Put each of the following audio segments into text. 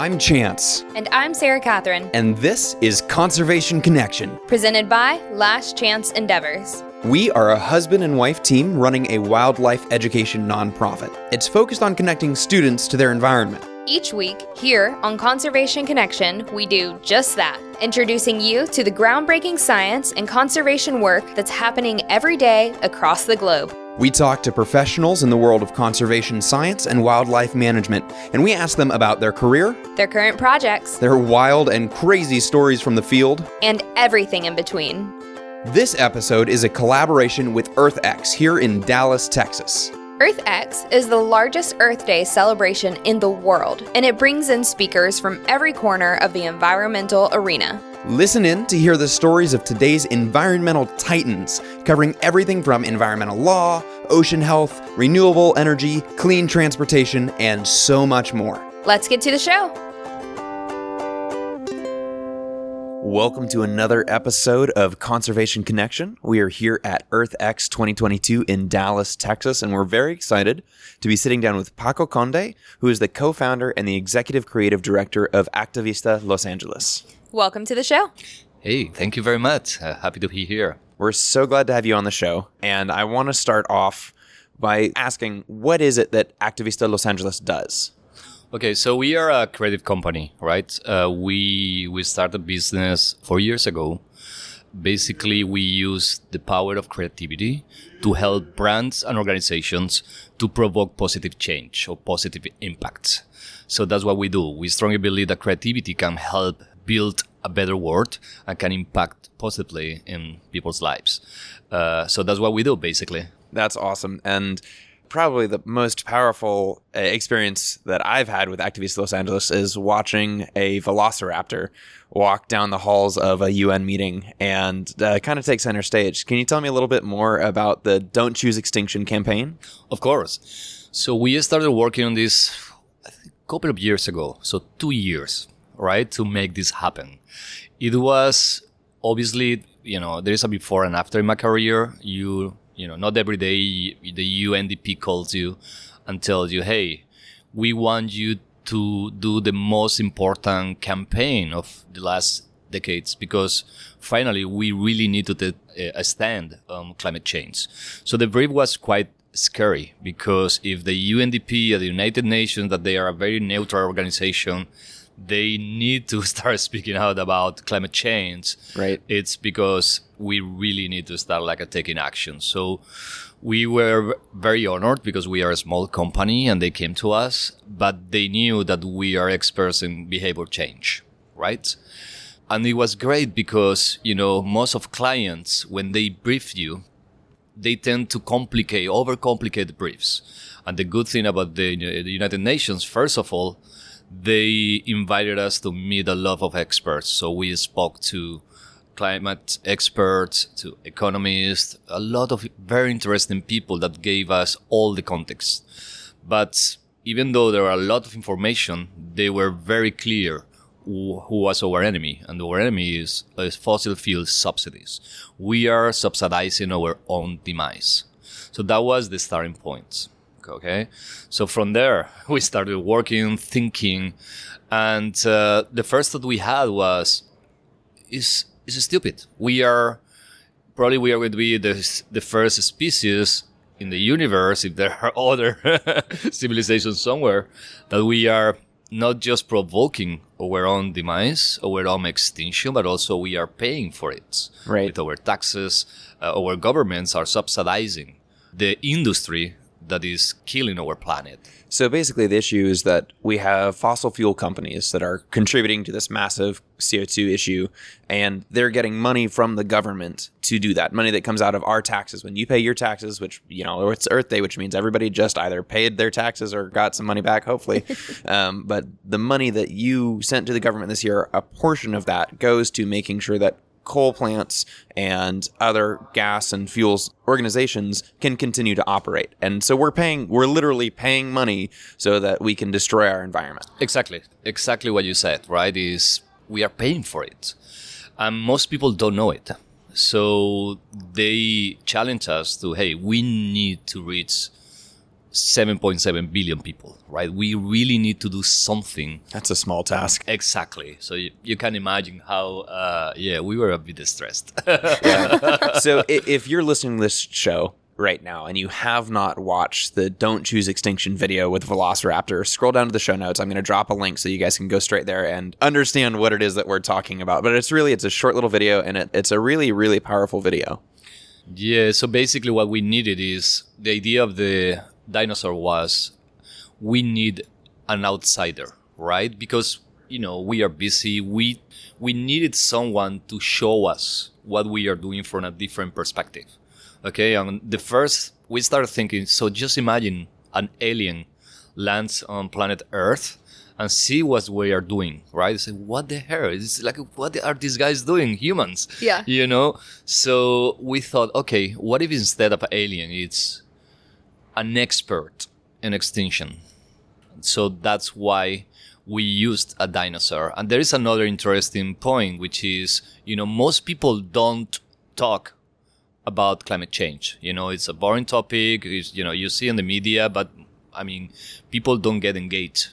I'm Chance, And I'm Sarah Catherine, and this is Conservation Connection. presented by Last Chance Endeavors. We are a husband and wife team running a wildlife education nonprofit. It's focused on connecting students to their environment. Each week, here on Conservation Connection, we do just that, introducing you to the groundbreaking science and conservation work that's happening every day across the globe. We talk to professionals in the world of conservation science and wildlife management, and we ask them about their career, Their current projects, their wild and crazy stories from the field. and everything in between. This episode is a collaboration with EarthX here in Dallas, Texas. EarthX is the largest Earth Day celebration in the world, and it brings in speakers from every corner of the environmental arena. Listen in to hear the stories of today's environmental titans, covering everything from environmental law, ocean health, renewable energy, clean transportation, and so much more. Let's get to the show. Welcome to another episode of Conservation Connection. We are here at EarthX 2022 in Dallas, Texas, and we're very excited to be sitting down with Paco Conde, who is the co founder and the executive creative director of Activista Los Angeles. Welcome to the show. Hey, thank you very much. Uh, happy to be here. We're so glad to have you on the show. And I want to start off by asking what is it that Activista Los Angeles does? Okay, so we are a creative company, right? Uh, we we started business four years ago. Basically, we use the power of creativity to help brands and organizations to provoke positive change or positive impact. So that's what we do. We strongly believe that creativity can help build a better world and can impact positively in people's lives. Uh, so that's what we do, basically. That's awesome. And probably the most powerful uh, experience that I've had with Activista Los Angeles is watching a velociraptor walk down the halls of a UN meeting and uh, kind of take center stage. Can you tell me a little bit more about the Don't Choose Extinction campaign? Of course. So we started working on this a couple of years ago. So two years, right, to make this happen. It was obviously, you know, there is a before and after in my career. You, you know, not every day the UNDP calls you and tells you, hey, we want you to do the most important campaign of the last decades because finally we really need to take a stand on climate change. So the brief was quite scary because if the UNDP or the United Nations, that they are a very neutral organization, they need to start speaking out about climate change. Right. It's because we really need to start like a taking action. So we were very honored because we are a small company and they came to us, but they knew that we are experts in behavior change, right? And it was great because, you know, most of clients, when they brief you, they tend to complicate, overcomplicate briefs. And the good thing about the, uh, the United Nations, first of all, they invited us to meet a lot of experts. So we spoke to climate experts, to economists, a lot of very interesting people that gave us all the context. But even though there were a lot of information, they were very clear who, who was our enemy. And our enemy is, is fossil fuel subsidies. We are subsidizing our own demise. So that was the starting point. Okay. So from there, we started working, thinking, and uh, the first thought we had was, is is stupid. We are probably we are going to be the the first species in the universe, if there are other civilizations somewhere, that we are not just provoking our own demise, our own extinction, but also we are paying for it Right. with our taxes. Uh, our governments are subsidizing the industry that is killing our planet. So basically, the issue is that we have fossil fuel companies that are contributing to this massive CO2 issue, and they're getting money from the government to do that. Money that comes out of our taxes. When you pay your taxes, which, you know, it's Earth Day, which means everybody just either paid their taxes or got some money back, hopefully. um, but the money that you sent to the government this year, a portion of that goes to making sure that coal plants and other gas and fuels organizations can continue to operate. And so we're paying, we're literally paying money so that we can destroy our environment. Exactly, exactly what you said, right? Is we are paying for it, and most people don't know it. So they challenge us to, hey, we need to reach 7.7 billion people, right? We really need to do something. That's a small task. Exactly. So you, you can imagine how, uh, yeah, we were a bit stressed. so if you're listening to this show right now and you have not watched the Don't Choose Extinction video with Velociraptor, scroll down to the show notes. I'm going to drop a link so you guys can go straight there and understand what it is that we're talking about. But it's really it's a short little video and it, it's a really really powerful video. Yeah, so basically what we needed is the idea of the dinosaur was we need an outsider, right? Because you know, we are busy. We we needed someone to show us what we are doing from a different perspective. Okay, and the first we started thinking, so just imagine an alien lands on planet Earth and see what we are doing, right? Say, what the hell? It's like, what are these guys doing? Humans. Yeah. You know? So we thought, okay, what if instead of alien, it's an expert in extinction? So that's why we used a dinosaur. And there is another interesting point, which is, you know, most people don't talk about climate change. You know, it's a boring topic. It's, you know, you see in the media, but I mean, people don't get engaged.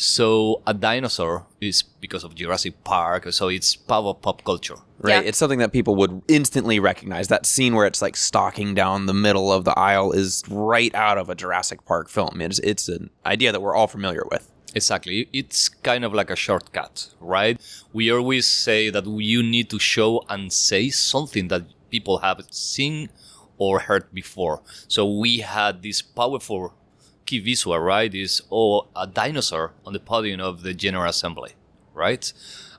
So a dinosaur is because of Jurassic Park. So it's part of pop culture. Right? Yeah. It's something that people would instantly recognize. That scene where it's like stalking down the middle of the aisle is right out of a Jurassic Park film. It's it's an idea that we're all familiar with. Exactly. It's kind of like a shortcut, right? We always say that you need to show and say something that people have seen or heard before. So we had this powerful key visual, right? Is oh a dinosaur on the podium of the General Assembly, right?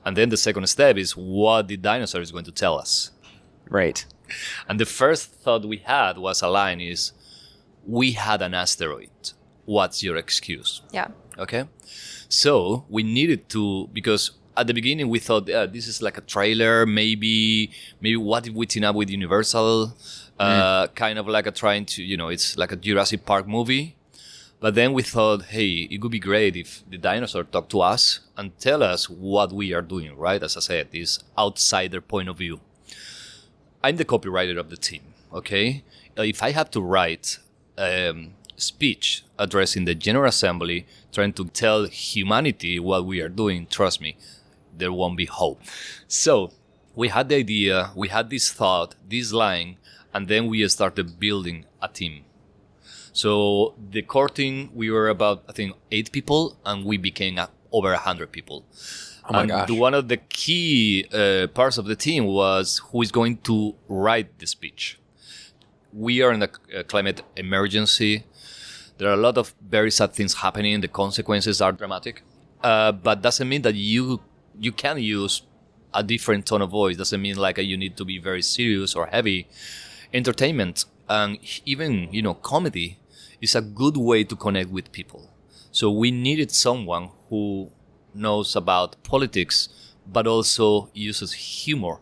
And then the second step is what the dinosaur is going to tell us. Right. And the first thought we had was a line is we had an asteroid. What's your excuse? Yeah. Okay. So we needed to because at the beginning we thought yeah, this is like a trailer, maybe maybe what if we team up with Universal, uh, kind of like a trying to you know it's like a Jurassic Park movie. But then we thought, hey, it would be great if the dinosaur talked to us and tell us what we are doing, right? As I said, this outsider point of view. I'm the copywriter of the team. Okay, Uh, if I have to write um, speech addressing the General Assembly, trying to tell humanity what we are doing, trust me, there won't be hope. So we had the idea, we had this thought, this line, and then we started building a team. So the core team, we were about I think eight people, and we became uh, over a hundred people. Oh my and gosh. one of the key uh, parts of the team was who is going to write the speech. We are in a, a climate emergency. There are a lot of very sad things happening. The consequences are dramatic, uh, but doesn't mean that you you can use a different tone of voice. Doesn't mean like you need to be very serious or heavy. Entertainment and even you know comedy is a good way to connect with people. So we needed someone who knows about politics, but also uses humor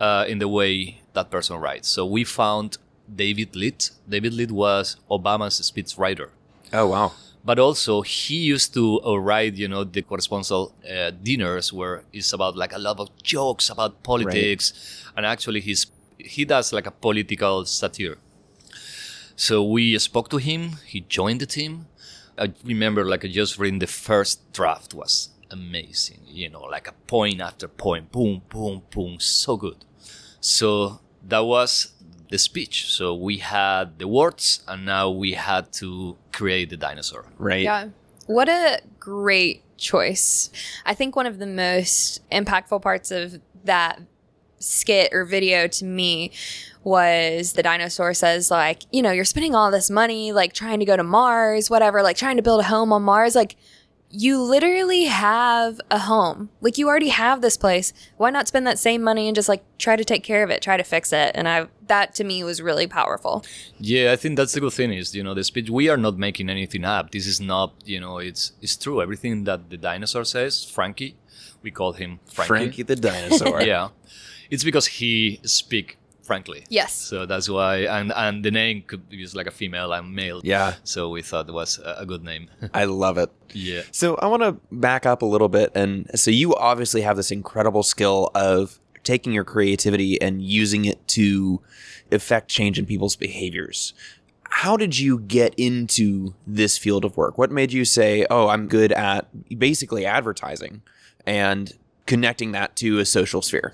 uh, in the way that person writes. So we found David Litt. David Litt was Obama's speechwriter Oh wow. but also he used to uh, write you know the correspondential uh, dinners where it's about like a lot of jokes about politics and actually he's he does like a political satire so we spoke to him he joined the team i remember like I just reading the first draft was amazing you know like a point after point boom boom boom so good so that was the speech so we had the words and now we had to create the dinosaur Right. Yeah. What a great choice. I think one of the most impactful parts of that skit or video to me was the dinosaur says like, you know, you're spending all this money like trying to go to Mars, whatever, like trying to build a home on Mars like you literally have a home. Like you already have this place. Why not spend that same money and just like try to take care of it, try to fix it? And I that to me was really powerful. Yeah, I think that's the good thing is, you know, the speech we are not making anything up. This is not, you know, it's it's true. Everything that the dinosaur says, Frankie, we call him Frankie. Frankie the dinosaur. yeah. It's because he speak frankly. Yes. So that's why and and the name could be used like a female and male. Yeah. So we thought it was a a good name. I love it. yeah. So I want to back up a little bit, and so you obviously have this incredible skill of taking your creativity and using it to affect change in people's behaviors. how did you get into this field of work? What made you say, "Oh, I'm good at basically advertising and connecting that to a social sphere?"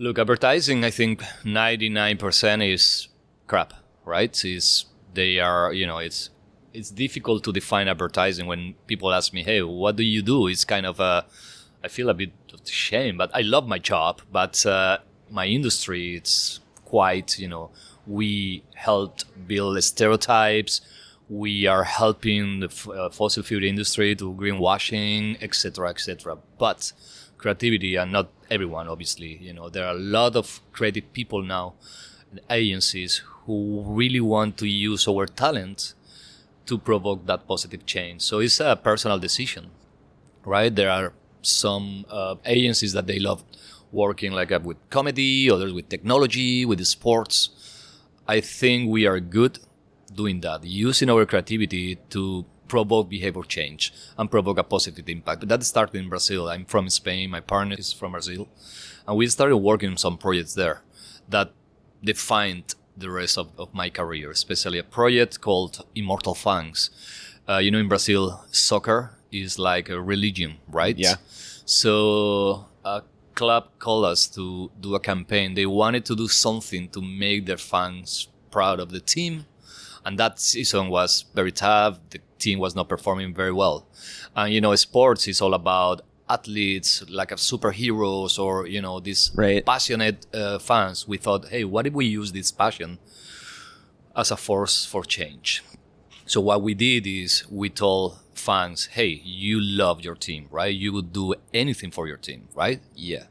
Look, advertising, I think 99% is crap, right? Is they are, you know, it's it's difficult to define advertising when people ask me, "Hey, what do you do?" It's kind of a I feel a bit of shame, but I love my job, but uh, my industry it's quite, you know, we helped build stereotypes. We are helping the f- uh, fossil fuel industry to greenwashing, etc., etc. But creativity, and not everyone, obviously. You know, there are a lot of creative people now, agencies who really want to use our talent to provoke that positive change. So it's a personal decision, right? There are some uh, agencies that they love working like uh, with comedy, others with technology, with sports. I think we are good doing that, using our creativity to provoke behavior change and provoke a positive impact. But that started in Brazil. I'm from Spain. My partner is from Brazil, and we started working on some projects there that defined the rest of, of my career, especially a project called Immortal Fans. Uh, you know, in Brazil, soccer is like a religion, right? Yeah. So a club called us to do a campaign. They wanted to do something to make their fans proud of the team. And that season was very tough. The team was not performing very well. And, you know, sports is all about athletes, like a superheroes or, you know, these Right. passionate uh, fans. We thought, hey, what if we use this passion as a force for change? So what we did is we told fans, hey, you love your team, right? You would do anything for your team, right? Yeah.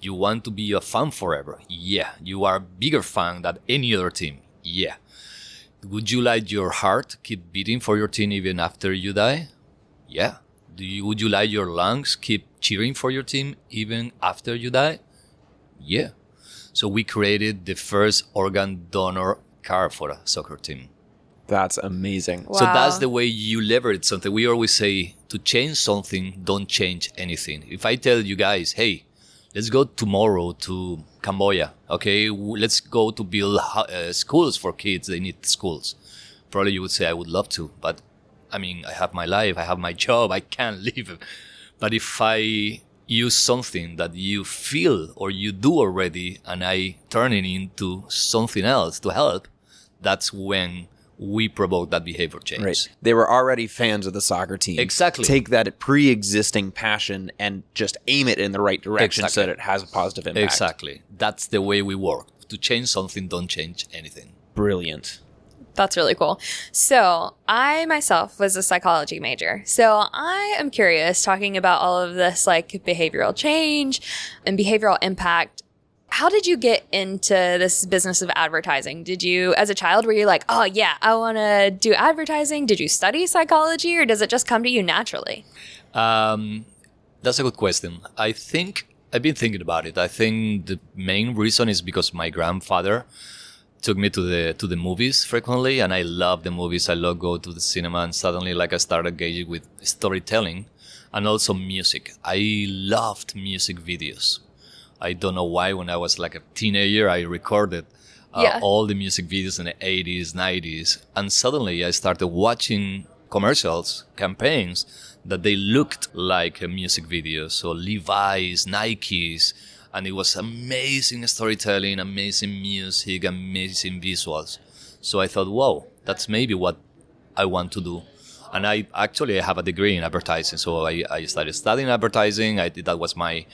You want to be a fan forever? Yeah. You are a bigger fan than any other team? Yeah. Would you like your heart keep beating for your team even after you die? Yeah. Do you, would you like your lungs keep cheering for your team even after you die? Yeah. So we created the first organ donor car for a soccer team. That's amazing. Wow. So that's the way you leverage something. We always say to change something, don't change anything. If I tell you guys, hey, let's go tomorrow to Cambodia, okay, let's go to build uh, schools for kids, they need schools. Probably you would say, I would love to, but I mean, I have my life, I have my job, I can't leave. But if I use something that you feel or you do already and I turn it into something else to help, that's when we provoke that behavior change. Right. They were already fans of the soccer team. Exactly. Take that pre-existing passion and just aim it in the right direction so Exactly. that it has a positive impact. Exactly. That's the way we work. To change something, don't change anything. Brilliant. That's really cool. So, I myself was a psychology major. So, I am curious talking about all of this like behavioral change and behavioral impact. How did you get into this business of advertising? Did you, as a child, were you like, oh, yeah, I want to do advertising? Did you study psychology or does it just come to you naturally? Um, that's a good question. I think I've been thinking about it. I think the main reason is because my grandfather took me to the to the movies frequently, and I love the movies. I love go to the cinema, and suddenly, like I started engaging with storytelling and also music. I loved music videos. I don't know why. When I was like a teenager, I recorded uh, Yeah. all the music videos in the 80s, 90s, and suddenly I started watching commercials, campaigns that they looked like a music video. So Levi's, Nikes, and it was amazing storytelling, amazing music, amazing visuals. So I thought, wow, that's maybe what I want to do. And I actually have a degree in advertising, so I, I started studying advertising. I did that was my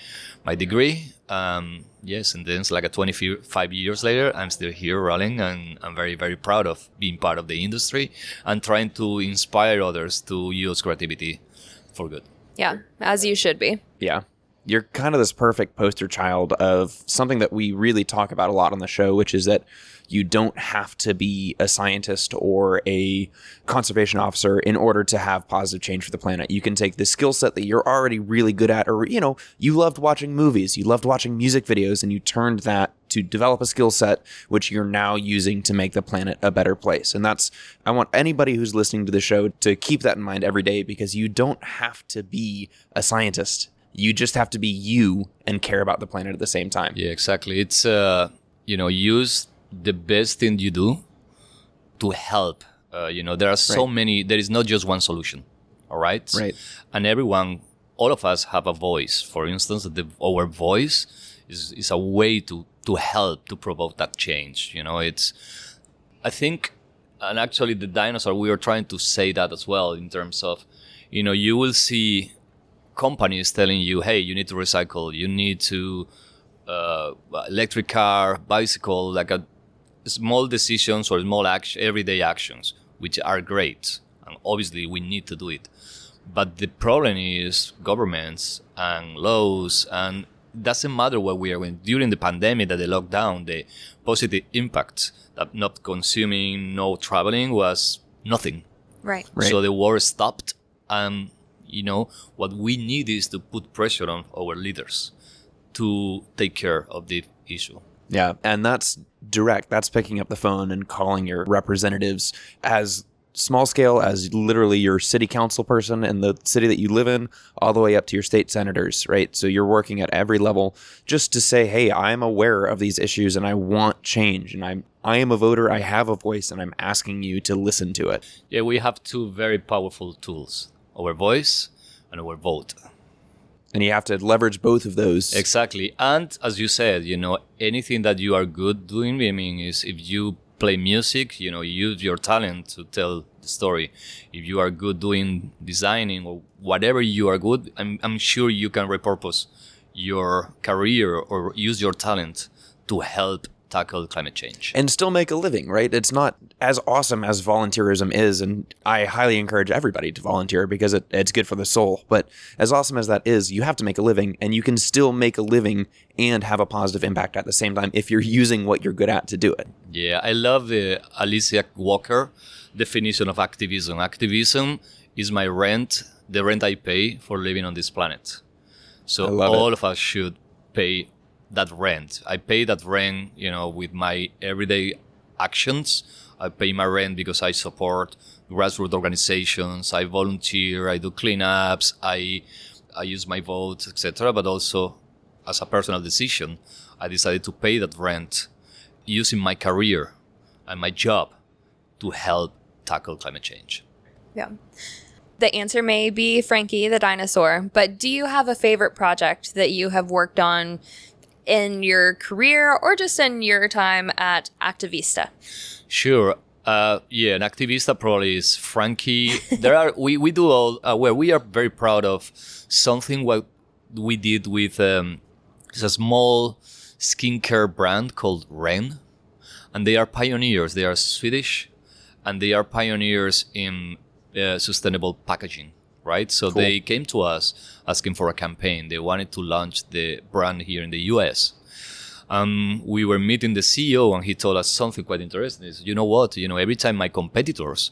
my degree. Um, yes, and then it's like a 25 years later, I'm still here rolling, and I'm very very proud of being part of the industry and trying to inspire others to use creativity for good. Yeah, as you should be. Yeah. You're kind of this perfect poster child of something that we really talk about a lot on the show, which is that you don't have to be a scientist or a conservation officer in order to have positive change for the planet. You can take the skill set that you're already really good at, or, you know, you loved watching movies, you loved watching music videos, and you turned that to develop a skill set which you're now using to make the planet a better place. And that's, I want anybody who's listening to the show to keep that in mind every day because you don't have to be a scientist. You just have to be you and care about the planet at the same time. Yeah, exactly. It's uh, you know, use the best thing you do to help. Uh, you know, there are so Right. many. There is not just one solution. All right. Right. And everyone, all of us have a voice. For instance, the, our voice is is a way to to help to provoke that change. You know, it's. I think, and actually, the dinosaur. We are trying to say that as well in terms of, you know, you will see companies telling you, hey, you need to recycle, you need to uh, electric car, bicycle, like a small decisions or small action, everyday actions, which are great, and obviously we need to do it. But the problem is governments and laws, and it doesn't matter what we are going. During the pandemic, that the lockdown, the positive impact that not consuming, no traveling was nothing. Right. Right. So the war stopped, and you know what we need is to put pressure on our leaders to take care of the issue. Yeah, and that's direct. That's picking up the phone and calling your representatives as small scale as literally your city council person in the city that you live in, all the way up to your state senators, right? So you're working at every level just to say, "Hey, I'm aware of these issues and I want change, and I'm I am a voter. I have a voice, and I'm asking you to listen to it." Yeah, we have two very powerful tools: our voice and our vote. And you have to leverage both of those. Exactly. And as you said, you know, anything that you are good doing, I mean, is if you play music, you know, use your talent to tell the story. If you are good doing designing or whatever you are good, I'm, I'm sure you can repurpose your career or use your talent to help tackle climate change. and still make a living, right? It's not as awesome as volunteerism is, and I highly encourage everybody to volunteer because it, it's good for the soul. But as awesome as that is, you have to make a living, and you can still make a living and have a positive impact at the same time if you're using what you're good at to do it. Yeah, I love the Alice Walker definition of activism. Activism is my rent, the rent I pay for living on this planet. So love it. all of us should pay that rent. I pay that rent, you know, with my everyday actions. I pay my rent because I support grassroots organizations. I volunteer. I do cleanups. I I use my vote, etc. But also, as a personal decision, I decided to pay that rent using my career and my job to help tackle climate change. Yeah. The answer may be Frankie the dinosaur, but do you have a favorite project that you have worked on in your career or just in your time at Activista? Sure. Uh, yeah, an activista probably is Frankie. there are we, we do all uh, well. We are very proud of something what we did with um, a small skincare brand called Ren, and they are pioneers. They are Swedish, and they are pioneers in uh, sustainable packaging. Right, so Cool. they came to us asking for a campaign. They wanted to launch the brand here in the U.S um, we were meeting the CEO and he told us something quite interesting. Is you know what? You know, every time my competitors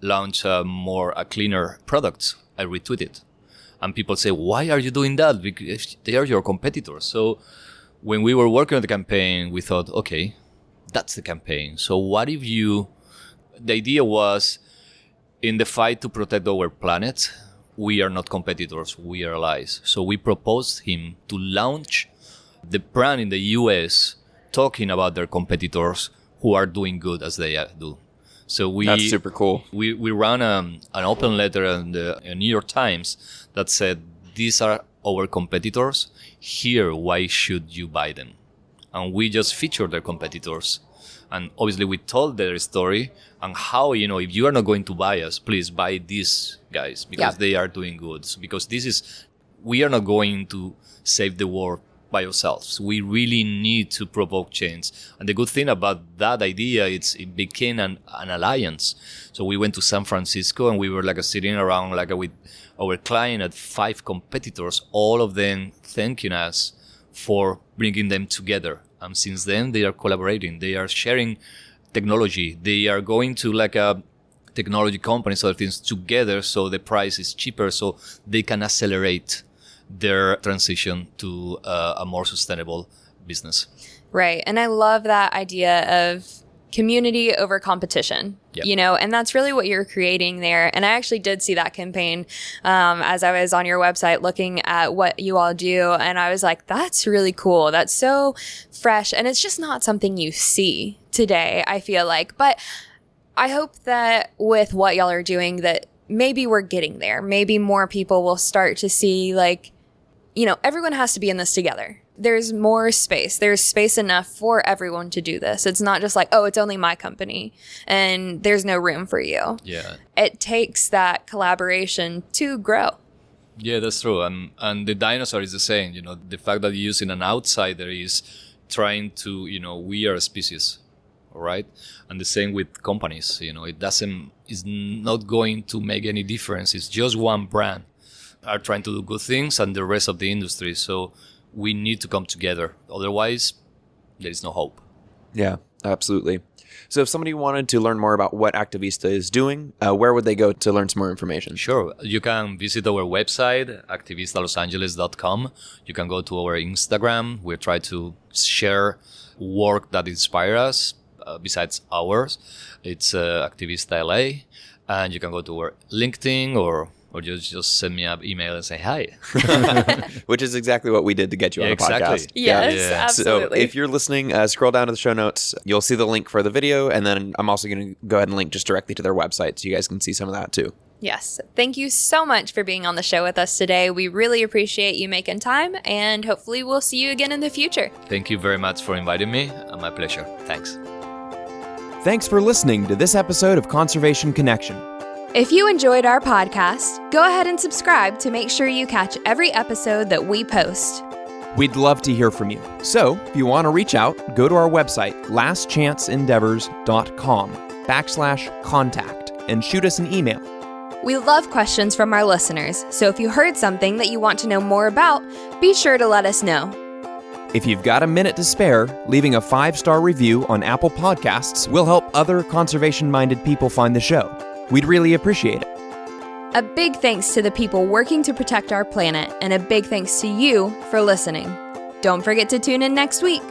launch a more a cleaner product, I retweet it, and people say, "Why are you doing that? Because they are your competitors." So when we were working on the campaign, we thought, okay, that's the campaign. So what if you? The idea was, in the fight to protect our planet, we are not competitors; we are allies. So we proposed him to launch the brand in the US talking about their competitors who are doing good as they do. So we That's super cool. we we ran um, an open letter in the in New York Times that said these are our competitors. Here, why should you buy them? And we just featured their competitors, and obviously we told their story and how you know if you are not going to buy us, please buy these guys because Yeah. they are doing good. Because this is we are not going to save the world by ourselves. We really need to provoke change. And the good thing about that idea is it became an, an alliance. So we went to San Francisco and we were like sitting around like with our client at five competitors, all of them thanking us for bringing them together. And since then they are collaborating. They are sharing technology. They are going to like a technology companies, other things together, so the price is cheaper, so they can accelerate their transition to uh, a more sustainable business. Right. And I love that idea of community over competition. Yep. You know, and that's really what you're creating there. And I actually did see that campaign um, as I was on your website looking at what you all do. And I was like, that's really cool. That's so fresh. And it's just not something you see today, I feel like. But I hope that with what y'all are doing that maybe we're getting there. Maybe more people will start to see like you know, everyone has to be in this together. There's more space. There's space enough for everyone to do this. It's not just like, oh, it's only my company and there's no room for you. Yeah. It takes that collaboration to grow. Yeah, that's true. And and the dinosaur is the same. You know, the fact that you're using an outsider is trying to, you know, we are a species, right? And the same with companies. You know, it doesn't is not going to make any difference. It's just one brand are trying to do good things, and the rest of the industry. So we need to come together. Otherwise, there is no hope. Yeah, absolutely. So, if somebody wanted to learn more about what Activista is doing, uh, where would they go to learn some more information? Sure. You can visit our website, activistalosangeles.com. You can go to our Instagram. We try to share work that inspires us besides ours. It's uh, Activista LA. And you can go to our LinkedIn or or just just send me an email and say hi. Which is exactly what we did to get you on Yeah, the podcast. Yes, Yeah. absolutely. So if you're listening, uh, scroll down to the show notes. You'll see the link for the video, and then I'm also going to go ahead and link just directly to their website, so you guys can see some of that too. Yes. Thank you so much for being on the show with us today. We really appreciate you making time, and hopefully, we'll see you again in the future. Thank you very much for inviting me. Uh, my pleasure. Thanks. Thanks for listening to this episode of Conservation Connection. If you enjoyed our podcast, go ahead and subscribe to make sure you catch every episode that we post. We'd love to hear from you. So, if you want to reach out, go to our website, lastchanceendeavors.com backslash contact and shoot us an email. We love questions from our listeners, so if you heard something that you want to know more about, be sure to let us know. If you've got a minute to spare, leaving a five star review on Apple Podcasts will help other conservation minded people find the show. We'd really appreciate it. A big thanks to the people working to protect our planet, and a big thanks to you for listening. Don't forget to tune in next week.